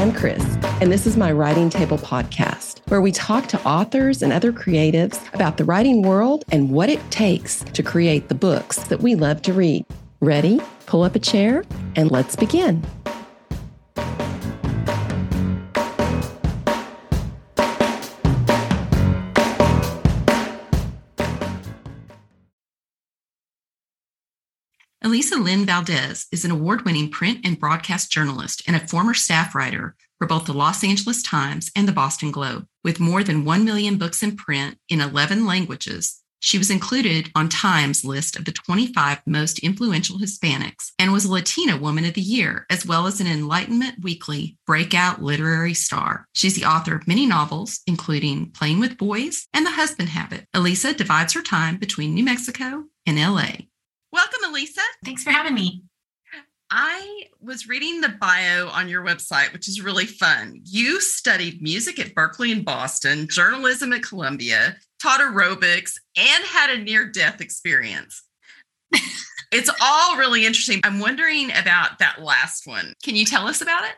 and Chris, and this is my Writing Table podcast, where we talk to authors and other creatives about the writing world and what it takes to create the books that we love to read. Ready? Pull up a chair and let's begin. Alisa Lynn Valdés is an award winning print and broadcast journalist and a former staff writer for both the Los Angeles Times and the Boston Globe. With more than 1 million books in print in 11 languages, she was included on Time's list of the 25 most influential Hispanics and was a Latina Woman of the Year, as well as an Entertainment Weekly breakout literary star. She's the author of many novels, including Playing with Boys and The Husband Habit. Alisa divides her time between New Mexico and LA. Welcome, Alisa. Thanks for having me. I was reading the bio on your website, which is really fun. You studied music at Berklee and Boston, journalism at Columbia, taught aerobics, and had a near death experience. it's all really interesting. I'm wondering about that last one. Can you tell us about it?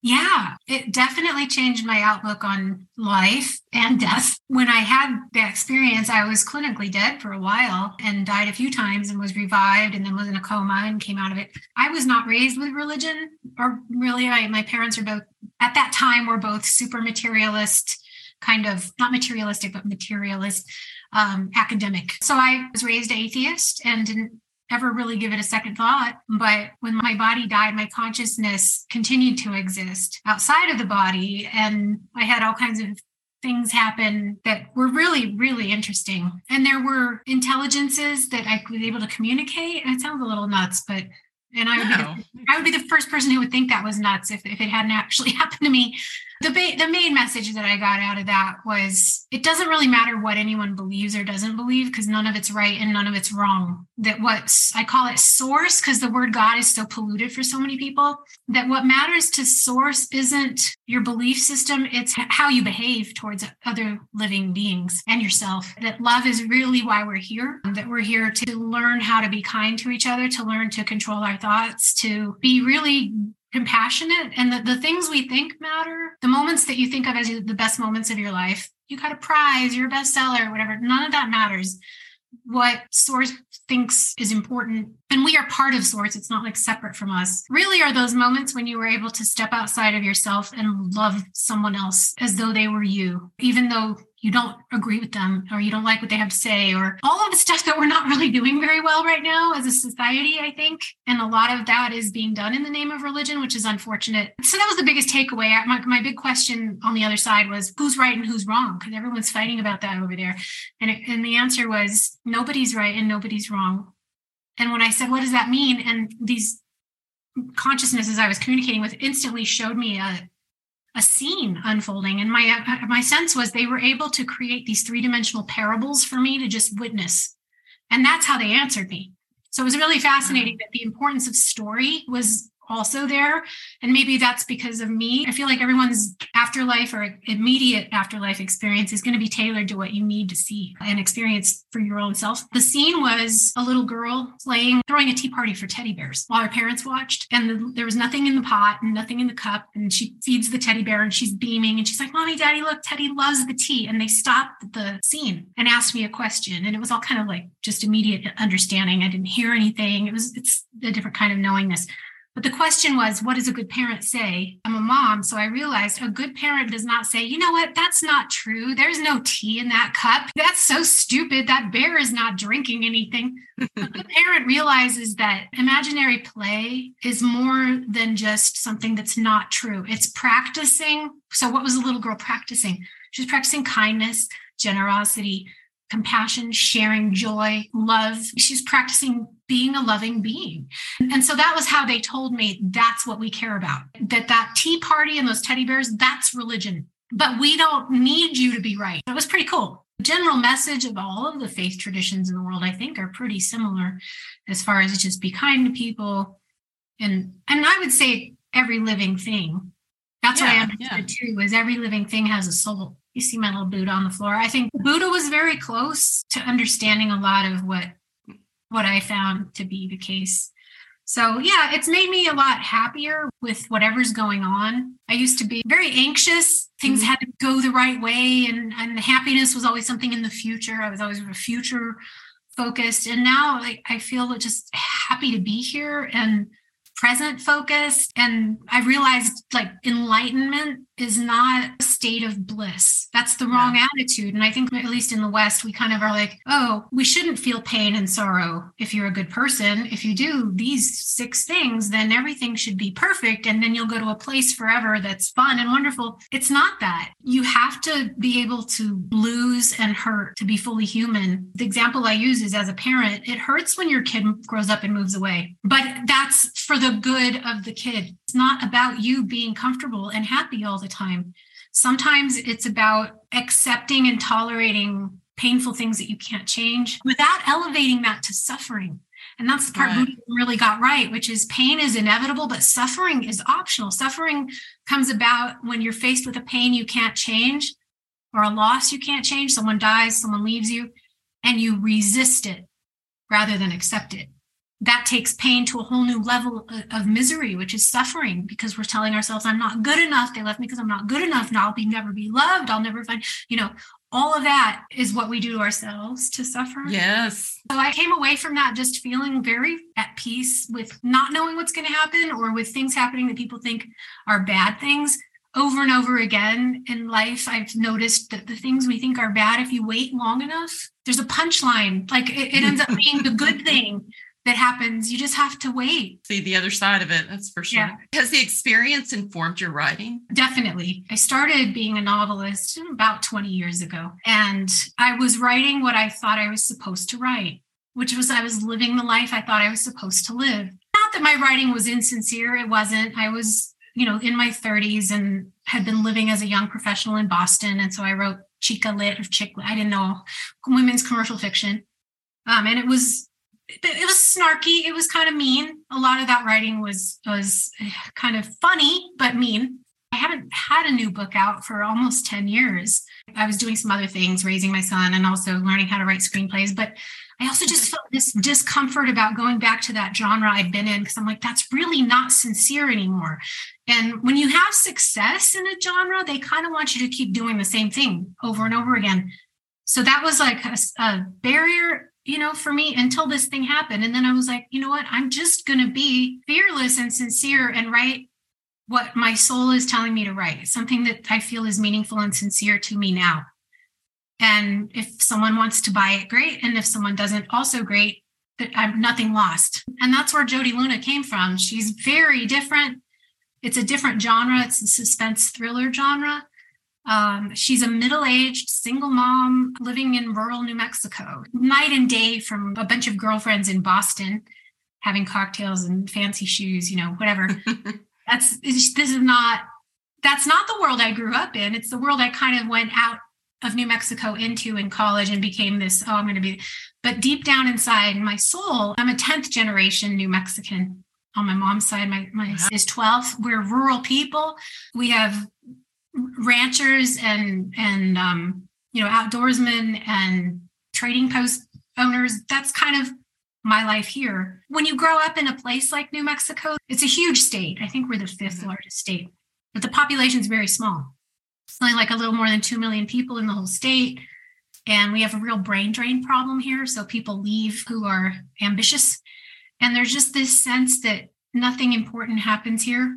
Yeah, it definitely changed my outlook on life and death. When I had that experience, I was clinically dead for a while and died a few times and was revived and then was in a coma and came out of it. I was not raised with religion, or really, I, my parents are both, at that time, were both super materialist, kind of not materialistic, but materialist um, academic. So I was raised atheist and didn't ever really give it a second thought. But when my body died, my consciousness continued to exist outside of the body. And I had all kinds of things happen that were really, really interesting. And there were intelligences that I was able to communicate. And it sounds a little nuts, but and I would, no. be the, I would be the first person who would think that was nuts if, if it hadn't actually happened to me. The, ba- the main message that I got out of that was it doesn't really matter what anyone believes or doesn't believe because none of it's right and none of it's wrong. That what I call it source because the word God is so polluted for so many people. That what matters to source isn't your belief system, it's how you behave towards other living beings and yourself. That love is really why we're here, that we're here to learn how to be kind to each other, to learn to control our thoughts, to be really compassionate. And the, the things we think matter the moments that you think of as the best moments of your life you got a prize you're a bestseller whatever none of that matters. What source thinks is important and we are part of source it's not like separate from us really are those moments when you were able to step outside of yourself and love someone else as though they were you even though you don't agree with them or you don't like what they have to say or all of the stuff that we're not really doing very well right now as a society i think. And a lot of that is being done in the name of religion which is unfortunate. So that was the biggest takeaway. My, my big question on the other side was who's right and who's wrong? Because everyone's fighting about that over there. And, it, and the answer was nobody's right and nobody's wrong. And when i said what does that mean? And these consciousnesses i was communicating with instantly showed me a a scene unfolding. And my uh, my sense was they were able to create these three-dimensional parables for me to just witness. And that's how they answered me. So it was really fascinating that the importance of story was also there. And maybe that's because of me. I feel like everyone's afterlife or immediate afterlife experience is going to be tailored to what you need to see and experience for your own self. The scene was a little girl playing, throwing a tea party for teddy bears while her parents watched. And the, there was nothing in the pot and nothing in the cup. And she feeds the teddy bear and she's beaming and she's like, Mommy, Daddy, look, Teddy loves the tea. And they stopped the scene and asked me a question. And it was all kind of like just immediate understanding. I didn't hear anything. It was, it's a different kind of knowingness. But the question was, what does a good parent say? I'm a mom, so I realized a good parent does not say, you know what, that's not true. There's no tea in that cup. That's so stupid. That bear is not drinking anything. a good parent realizes that imaginary play is more than just something that's not true. It's practicing. So, what was the little girl practicing? She was practicing kindness, generosity, compassion, sharing joy, love. She's practicing being a loving being. And so that was how they told me that's what we care about. That that tea party and those teddy bears, that's religion. But we don't need you to be right. It was pretty cool. The general message of all of the faith traditions in the world, I think, are pretty similar as far as just be kind to people. And and I would say every living thing. That's yeah, what I understood yeah. too, is every living thing has a soul. You see my little Buddha on the floor. I think Buddha was very close to understanding a lot of what what I found to be the case. So, yeah, it's made me a lot happier with whatever's going on. I used to be very anxious. Things mm-hmm. had to go the right way, and, and happiness was always something in the future. I was always a future focused. And now like, I feel just happy to be here and present focused. And I realized like enlightenment is not a state of bliss. That's the wrong yeah. attitude. And I think, at least in the West, we kind of are like, oh, we shouldn't feel pain and sorrow if you're a good person. If you do these six things, then everything should be perfect. And then you'll go to a place forever that's fun and wonderful. It's not that. You have to be able to lose and hurt to be fully human. The example I use is as a parent, it hurts when your kid grows up and moves away, but that's for the good of the kid. It's not about you being comfortable and happy all the time. Sometimes it's about accepting and tolerating painful things that you can't change without elevating that to suffering. And that's the part right. Buddhism really got right, which is pain is inevitable, but suffering is optional. Suffering comes about when you're faced with a pain you can't change or a loss you can't change. Someone dies, someone leaves you, and you resist it rather than accept it that takes pain to a whole new level of misery, which is suffering because we're telling ourselves, I'm not good enough. They left me because I'm not good enough. Now I'll be never be loved. I'll never find, you know, all of that is what we do to ourselves to suffer. Yes. So I came away from that just feeling very at peace with not knowing what's going to happen or with things happening that people think are bad things. Over and over again in life, I've noticed that the things we think are bad, if you wait long enough, there's a punchline. Like it, it ends up being the good thing that happens. You just have to wait. See the other side of it. That's for sure. Yeah. Has the experience informed your writing? Definitely. I started being a novelist about 20 years ago, and I was writing what I thought I was supposed to write, which was I was living the life I thought I was supposed to live. Not that my writing was insincere, it wasn't. I was, you know, in my 30s and had been living as a young professional in Boston. And so I wrote Chica Lit or Chick I didn't know women's commercial fiction. Um, and it was it was snarky. It was kind of mean. A lot of that writing was was eh, kind of funny but mean. I haven't had a new book out for almost 10 years. I was doing some other things raising my son and also learning how to write screenplays but i also just mm-hmm. felt this discomfort about going back to that genre i'd been in because i'm like that's really not sincere anymore. And when you have success in a genre they kind of want you to keep doing the same thing over and over again. So that was like a, a barrier you know, for me until this thing happened. And then I was like, you know what? I'm just going to be fearless and sincere and write what my soul is telling me to write, something that I feel is meaningful and sincere to me now. And if someone wants to buy it, great. And if someone doesn't, also great. That I'm nothing lost. And that's where Jodi Luna came from. She's very different. It's a different genre. It's a suspense thriller genre. Um, she's a middle aged single mom living in rural New Mexico, night and day from a bunch of girlfriends in Boston having cocktails and fancy shoes, you know, whatever. that's this is not that's not the world I grew up in. It's the world I kind of went out of New Mexico into in college and became this, oh, I'm going to be. But deep down inside my soul, I'm a 10th generation New Mexican on my mom's side. My, my is 12th. We're rural people. We have ranchers and and um, you know outdoorsmen and trading post owners that's kind of my life here. When you grow up in a place like new mexico it's a huge state. I think we're the 5th mm-hmm. largest state but the population is very small. It's only like a little more than 2 million people in the whole state and we have a real brain drain problem here so people leave who are ambitious and there's just this sense that nothing important happens here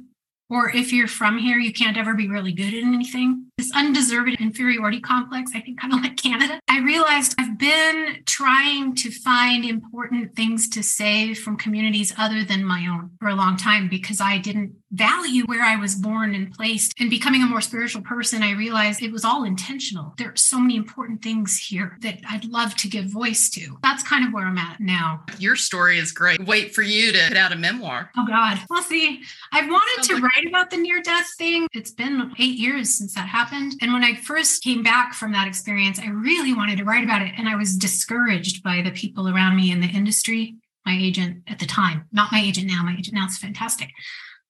or if you're from here, you can't ever be really good at anything. This undeserved inferiority complex, I think, kind of like Canada. I realized I've been trying to find important things to say from communities other than my own for a long time because I didn't value where I was born and placed. And becoming a more spiritual person, I realized it was all intentional. There are so many important things here that I'd love to give voice to. That's kind of where I'm at now. Your story is great. Wait for you to put out a memoir. Oh, God. Well, see, I've wanted to write about the near death thing. It's been eight years since that happened. And when I first came back from that experience, I really wanted to write about it. And I was discouraged by the people around me in the industry. My agent at the time, not my agent now, my agent now is fantastic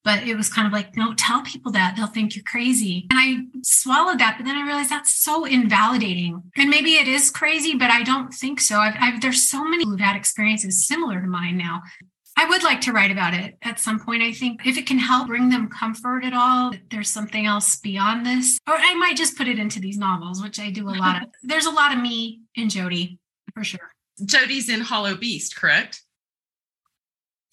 but it was kind of like, don't tell people that. They'll think you're crazy. And I swallowed that, but then I realized that's so invalidating. And maybe it is crazy, but I don't think so. I've, I've, there's so many who've had experiences similar to mine now. I would like to write about it at some point. I think if it can help bring them comfort at all, there's something else beyond this. Or I might just put it into these novels, which I do a lot of. There's a lot of me in Jodi, for sure. Jodi's in Hollow Beast, correct?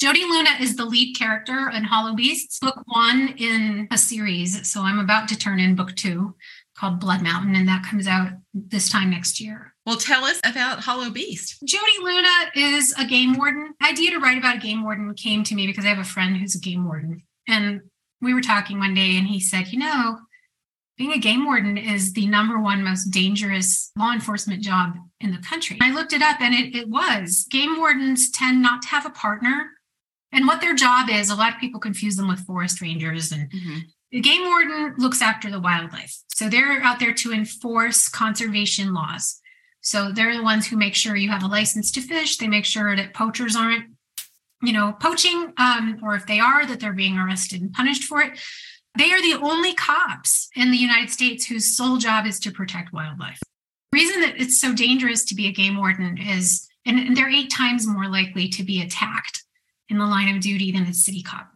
Jodi Luna is the lead character in Hollow Beasts, book one in a series. So I'm about to turn in book two called Blood Mountain, and that comes out this time next year. Well, tell us about Hollow Beast. Jodi Luna is a game warden. idea to write about a game warden came to me because I have a friend who's a game warden. And we were talking one day, and he said, You know, being a game warden is the number one most dangerous law enforcement job in the country. I looked it up and it, it was. Game wardens tend not to have a partner. And what their job is, a lot of people confuse them with forest rangers and mm-hmm. The game warden looks after the wildlife. So they're out there to enforce conservation laws. So they're the ones who make sure you have a license to fish. They make sure that poachers aren't, you know, poaching, um, or if they are, that they're being arrested and punished for it. They are the only cops in the United States whose sole job is to protect wildlife. The reason that it's so dangerous to be a game warden is, and they're eight times more likely to be attacked in the line of duty than a city cop.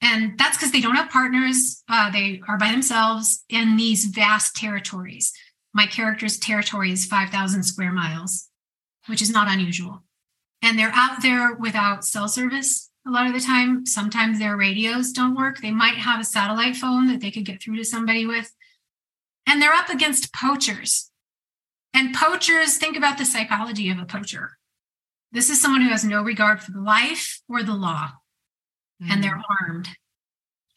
And that's because they don't have partners. Uh, they are by themselves in these vast territories. My character's territory is 5,000 square miles, which is not unusual. And they're out there without cell service a lot of the time. Sometimes their radios don't work. They might have a satellite phone that they could get through to somebody with. And they're up against poachers. And poachers, think about the psychology of a poacher. This is someone who has no regard for the life or the law and they're mm. armed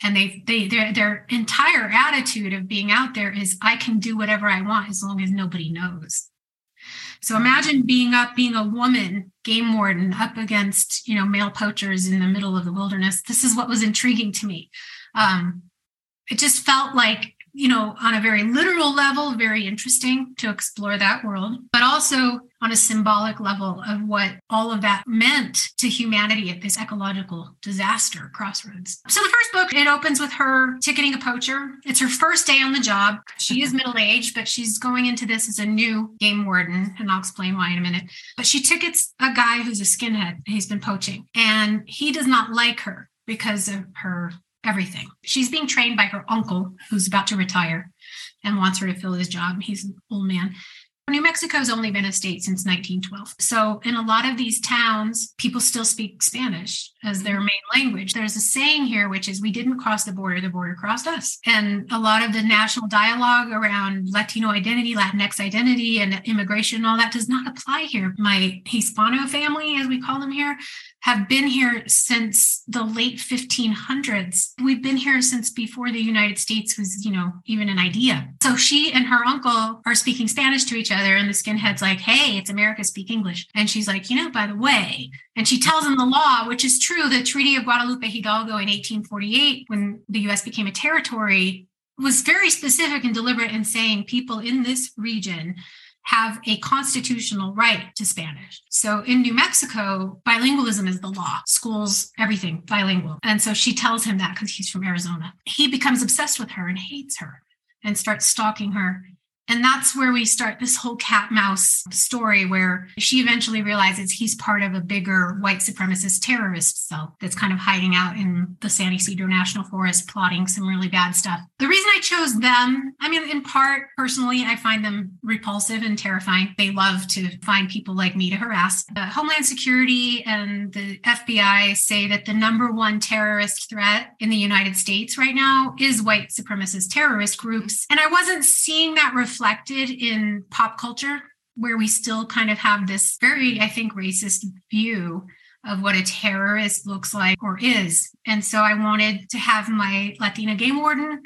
and they they their their entire attitude of being out there is i can do whatever i want as long as nobody knows. So imagine being up being a woman game warden up against you know male poachers in the middle of the wilderness. This is what was intriguing to me. Um, it just felt like you know, on a very literal level, very interesting to explore that world, but also on a symbolic level of what all of that meant to humanity at this ecological disaster crossroads. So the first book, it opens with her ticketing a poacher. It's her first day on the job. She is middle aged, but she's going into this as a new game warden, and I'll explain why in a minute. But she tickets a guy who's a skinhead. He's been poaching, and he does not like her because of her everything. She's being trained by her uncle, who's about to retire and wants her to fill his job. He's an old man. New Mexico has only been a state since 1912. So, in a lot of these towns, people still speak Spanish as their main language. There's a saying here, which is, we didn't cross the border, the border crossed us. And a lot of the national dialogue around Latino identity, Latinx identity, and immigration and all that does not apply here. My Hispano family, as we call them here, have been here since the late 1500s. We've been here since before the United States was, you know, even an idea. So she and her uncle are speaking Spanish to each other, and the skinhead's like, hey, it's America, speak English. And she's like, you know, by the way, and she tells him the law, which is true. The Treaty of Guadalupe Hidalgo in 1848, when the US became a territory, was very specific and deliberate in saying people in this region have a constitutional right to Spanish. So in New Mexico, bilingualism is the law. Schools, everything bilingual. And so she tells him that because he's from Arizona. He becomes obsessed with her and hates her and starts stalking her and that's where we start this whole cat mouse story where she eventually realizes he's part of a bigger white supremacist terrorist cell that's kind of hiding out in the San Ysidro National Forest, plotting some really bad stuff. The reason I chose them, I mean, in part, personally, I find them repulsive and terrifying. They love to find people like me to harass. The Homeland Security and the FBI say that the number one terrorist threat in the United States right now is white supremacist terrorist groups. And I wasn't seeing that reflected reflected in pop culture, where we still kind of have this very, I think, racist view of what a terrorist looks like or is. And so I wanted to have my Latina game warden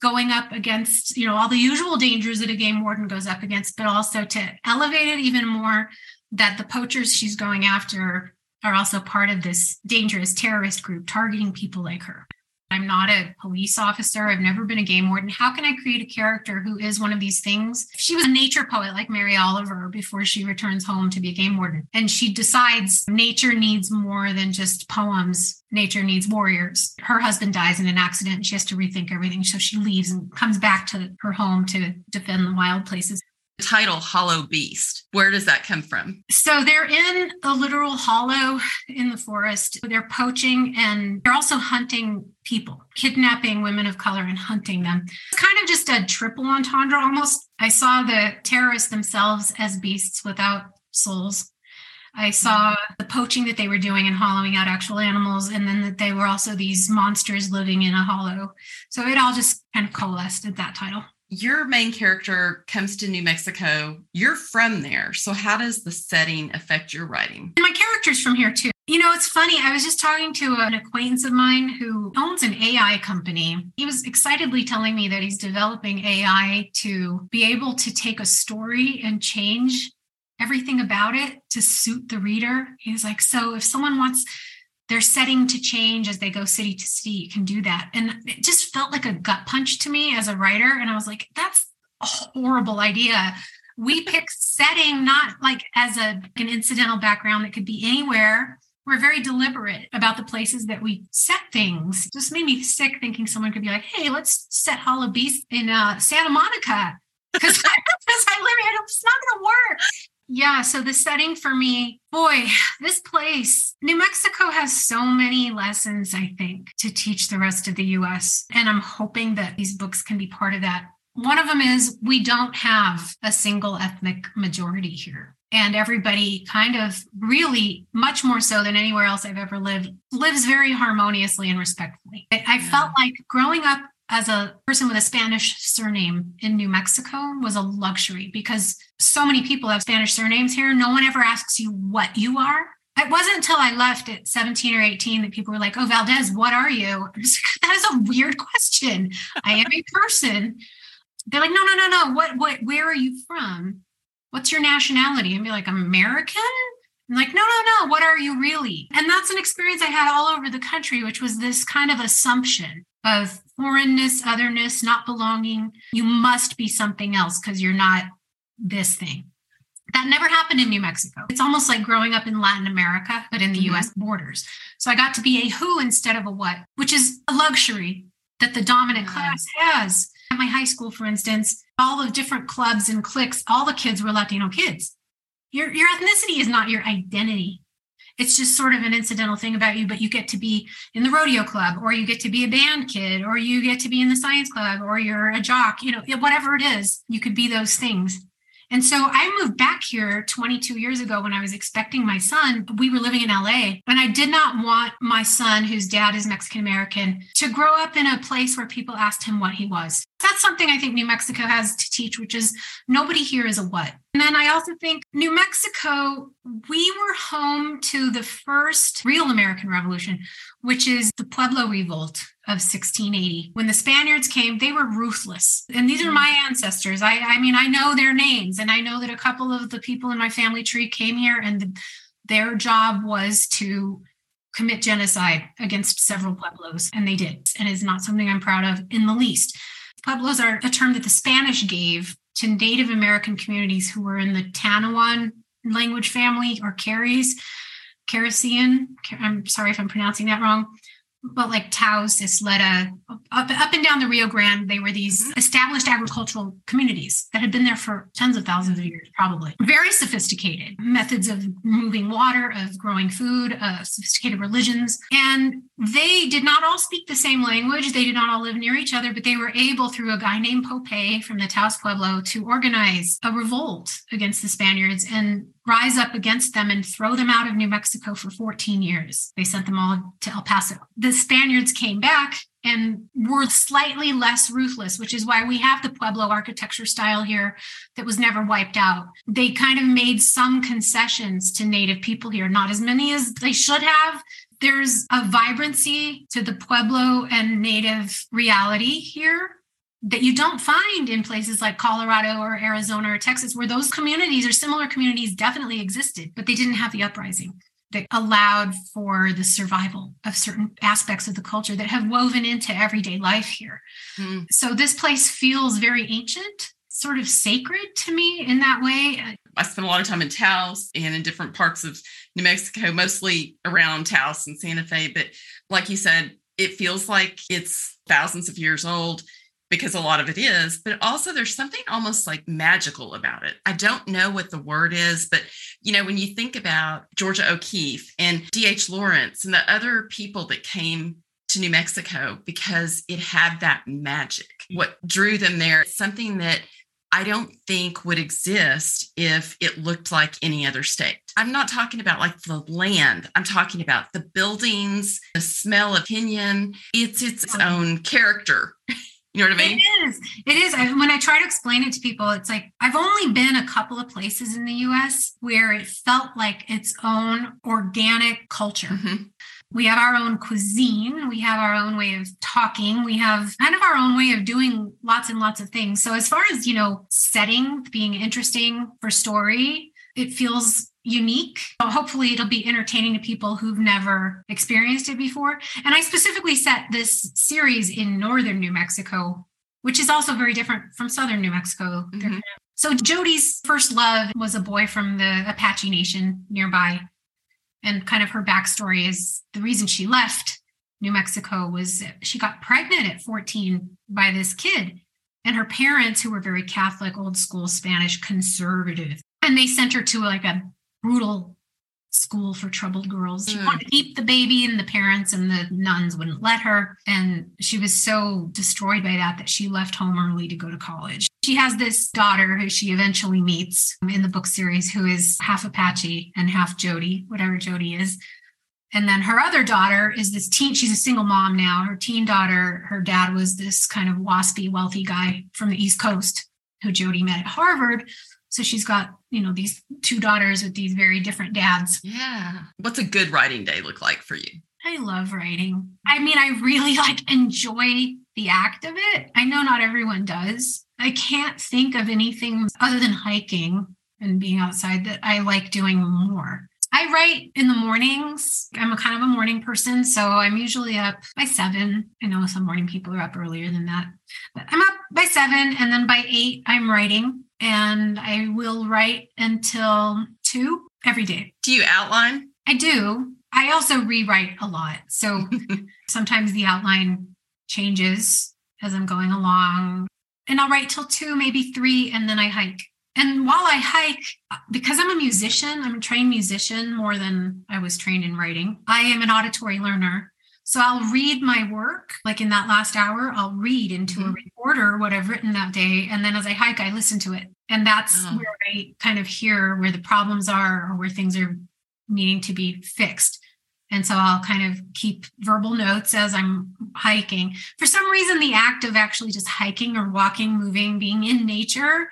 going up against, you know, all the usual dangers that a game warden goes up against, but also to elevate it even more that the poachers she's going after are also part of this dangerous terrorist group targeting people like her. I'm not a police officer. I've never been a game warden. How can I create a character who is one of these things? She was a nature poet like Mary Oliver before she returns home to be a game warden. And she decides nature needs more than just poems. Nature needs warriors. Her husband dies in an accident. She has to rethink everything. So she leaves and comes back to her home to defend the wild places. Title Hollow Beast. Where does that come from? So they're in a literal hollow in the forest. They're poaching and they're also hunting people, kidnapping women of color and hunting them. It's kind of just a triple entendre almost. I saw the terrorists themselves as beasts without souls. I saw the poaching that they were doing and hollowing out actual animals, and then that they were also these monsters living in a hollow. So it all just kind of coalesced at that title. Your main character comes to New Mexico. You're from there. So, how does the setting affect your writing? And my character's from here too. You know, it's funny. I was just talking to an acquaintance of mine who owns an AI company. He was excitedly telling me that he's developing AI to be able to take a story and change everything about it to suit the reader. He's like, so if someone wants their setting to change as they go city to city, you can do that. And it just felt like a gut punch to me as a writer. And I was like, that's a horrible idea. We pick setting not like as a an incidental background that could be anywhere. We're very deliberate about the places that we set things. It just made me sick thinking someone could be like, hey, let's set Hollow Beast in uh, Santa Monica. Because I, I live here, it's not going to work. Yeah, so the setting for me, boy, this place, New Mexico has so many lessons, I think, to teach the rest of the US. And I'm hoping that these books can be part of that. One of them is we don't have a single ethnic majority here. And everybody kind of really, much more so than anywhere else I've ever lived, lives very harmoniously and respectfully. I, I yeah. felt like growing up as a person with a Spanish surname in New Mexico was a luxury because so many people have Spanish surnames here. No one ever asks you what you are. It wasn't until I left at 17 or 18 that people were like, Oh, Valdés, what are you? that is a weird question. I am a person. They're like, No, no, no, no. What, what, where are you from? What's your nationality? And be like, American? I'm like, no, no, no. What are you really? And that's an experience I had all over the country, which was this kind of assumption of foreignness, otherness, not belonging. You must be something else because you're not this thing. That never happened in New Mexico. It's almost like growing up in Latin America, but in the mm-hmm. US borders. So I got to be a who instead of a what, which is a luxury that the dominant yes. class has. At my high school, for instance, all the different clubs and cliques, all the kids were Latino kids. Your, your ethnicity is not your identity it's just sort of an incidental thing about you, but you get to be in the rodeo club, or you get to be a band kid, or you get to be in the science club, or you're a jock, you know, whatever it is, you could be those things. And so I moved back here 22 years ago when I was expecting my son. We were living in LA, and I did not want my son, whose dad is Mexican American, to grow up in a place where people asked him what he was. That's something I think New Mexico has to teach, which is nobody here is a what. And then I also think New Mexico, we were home to the first real American Revolution, which is the Pueblo Revolt of 1680. When the Spaniards came, they were ruthless. And these are mm-hmm. my ancestors. I, I mean, I know their names, and I know that a couple of the people in my family tree came here, and the, their job was to commit genocide against several Pueblos, and they did. And it's not something I'm proud of in the least. Pueblos are a term that the Spanish gave to Native American communities who were in the Tanoan language family or Keres, Keresan. I'm sorry if I'm pronouncing that wrong but like Taos, Isleta, up, up and down the Rio Grande, they were these mm-hmm. established agricultural communities that had been there for tens of thousands of years, probably. Very sophisticated methods of moving water, of growing food, uh, sophisticated religions. And they did not all speak the same language. They did not all live near each other, but they were able, through a guy named Pope from the Taos Pueblo, to organize a revolt against the Spaniards and rise up against them and throw them out of New Mexico for 14 years. They sent them all to El Paso. The Spaniards came back and were slightly less ruthless, which is why we have the Pueblo architecture style here that was never wiped out. They kind of made some concessions to Native people here, not as many as they should have. There's a vibrancy to the Pueblo and Native reality here that you don't find in places like Colorado or Arizona or Texas, where those communities or similar communities definitely existed, but they didn't have the uprising that allowed for the survival of certain aspects of the culture that have woven into everyday life here. Mm. So this place feels very ancient, sort of sacred to me in that way. I spent a lot of time in Taos and in different parts of New Mexico, mostly around Taos and Santa Fe. But like you said, it feels like it's thousands of years old because a lot of it is, but also there's something almost like magical about it. I don't know what the word is, but you know, when you think about Georgia O'Keeffe and D.H. Lawrence and the other people that came to New Mexico because it had that magic. What drew them there, something that I don't think would exist if it looked like any other state. I'm not talking about like the land. I'm talking about the buildings, the smell of Pinyon. It's its own character. You know what I mean? It is. It is. I, when I try to explain it to people, it's like I've only been a couple of places in the US where it felt like its own organic culture. Mm-hmm. We have our own cuisine. We have our own way of talking. We have kind of our own way of doing lots and lots of things. So, as far as, you know, setting being interesting for story, it feels unique. Hopefully, it'll be entertaining to people who've never experienced it before. And I specifically set this series in northern New Mexico, which is also very different from southern New Mexico. Mm-hmm. So, Jodi's first love was a boy from the Apache Nation nearby and kind of her backstory is the reason she left New Mexico was she got pregnant at 14 by this kid. And her parents, who were very Catholic, old school Spanish conservative, and they sent her to like a brutal school for troubled girls. She mm. wanted to keep the baby, and the parents and the nuns wouldn't let her. And she was so destroyed by that that she left home early to go to college. She has this daughter who she eventually meets in the book series, who is half Apache and half Jodi, whatever Jodi is. And then her other daughter is this teen, she's a single mom now. Her teen daughter, her dad was this kind of waspy, wealthy guy from the East Coast who Jodi met at Harvard. So she's got, you know, these two daughters with these very different dads. Yeah. What's a good writing day look like for you? I love writing. I mean, I really like enjoy the act of it. I know not everyone does. I can't think of anything other than hiking and being outside that I like doing more. I write in the mornings. I'm a kind of a morning person, so I'm usually up by seven. I know some morning people are up earlier than that, but I'm up by seven, and then by eight, I'm writing and I will write until two every day. Do you outline? I do. I also rewrite a lot. So sometimes the outline changes as I'm going along. And I'll write till two, maybe three, and then I hike. And while I hike, because I'm a musician, I'm a trained musician more than I was trained in writing, I am an auditory learner. So I'll read my work, like in that last hour, I'll read into mm-hmm. a recorder what I've written that day. And then as I hike, I listen to it. And that's oh. where I kind of hear where the problems are or where things are needing to be fixed. And so I'll kind of keep verbal notes as I'm hiking. For some reason, the act of actually just hiking or walking, moving, being in nature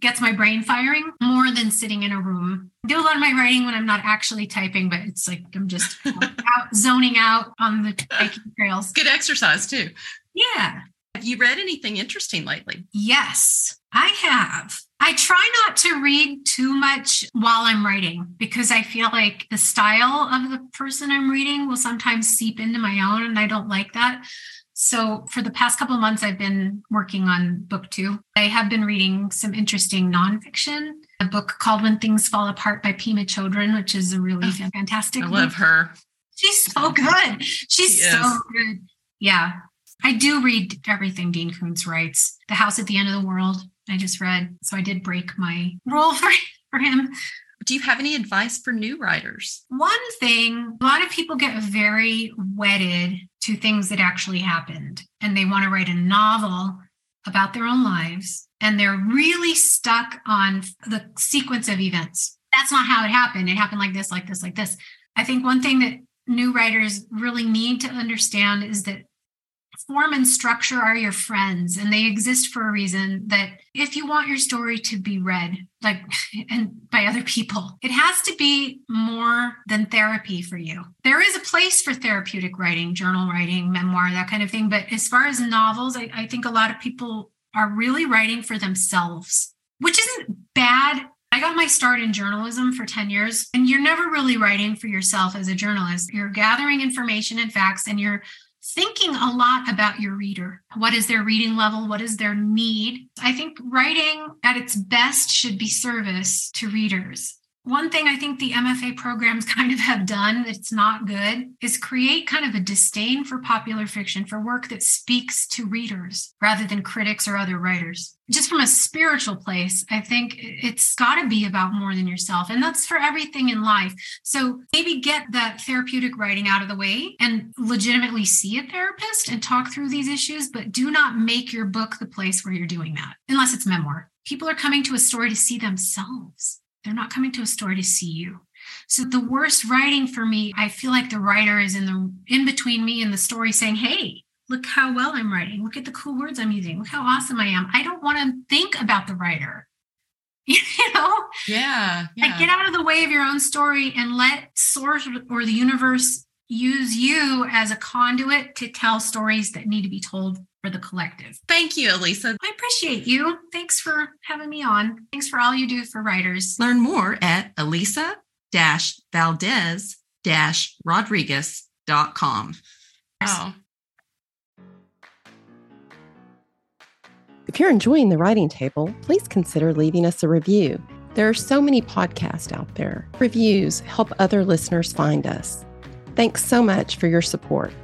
gets my brain firing more than sitting in a room. I do a lot of my writing when I'm not actually typing, but it's like I'm just out zoning out on the hiking trails. Good exercise too. Yeah. Have you read anything interesting lately? Yes, I have. I try not to read too much while I'm writing because I feel like the style of the person I'm reading will sometimes seep into my own, and I don't like that. So, for the past couple of months, I've been working on book two. I have been reading some interesting nonfiction, a book called When Things Fall Apart by Pema Chödrön, which is a really oh, fantastic I love her. She's so good. She's she so good. Yeah. I do read everything Dean Koontz writes. The House at the End of the World, I just read. So I did break my rule for, for him do you have any advice for new writers? One thing, a lot of people get very wedded to things that actually happened and they want to write a novel about their own lives and they're really stuck on the sequence of events. That's not how it happened. It happened like this, like this, like this. I think one thing that new writers really need to understand is that form and structure are your friends and they exist for a reason that if you want your story to be read like and by other people it has to be more than therapy for you there is a place for therapeutic writing journal writing memoir that kind of thing but as far as novels I, I think a lot of people are really writing for themselves which isn't bad I got my start in journalism for 10 years, and you're never really writing for yourself as a journalist. You're gathering information and facts, and you're thinking a lot about your reader. What is their reading level? What is their need? I think writing at its best should be service to readers. One thing I think the MFA programs kind of have done that's not good is create kind of a disdain for popular fiction, for work that speaks to readers rather than critics or other writers. Just from a spiritual place, I think it's got to be about more than yourself. And that's for everything in life. So maybe get that therapeutic writing out of the way and legitimately see a therapist and talk through these issues, but do not make your book the place where you're doing that, unless it's memoir. People are coming to a story to see themselves they're not coming to a story to see you. So the worst writing for me, I feel like the writer is in the in between me and the story saying, "Hey, look how well I'm writing. Look at the cool words I'm using. Look how awesome I am." I don't want to think about the writer. you know? Yeah, yeah. Like get out of the way of your own story and let source or the universe use you as a conduit to tell stories that need to be told for the collective. Thank you, Alisa. I appreciate you. Thanks for having me on. Thanks for all you do for writers. Learn more at Alisa Valdes Rodriguez.com. Oh. If you're enjoying the writing table, please consider leaving us a review. There are so many podcasts out there. Reviews help other listeners find us. Thanks so much for your support.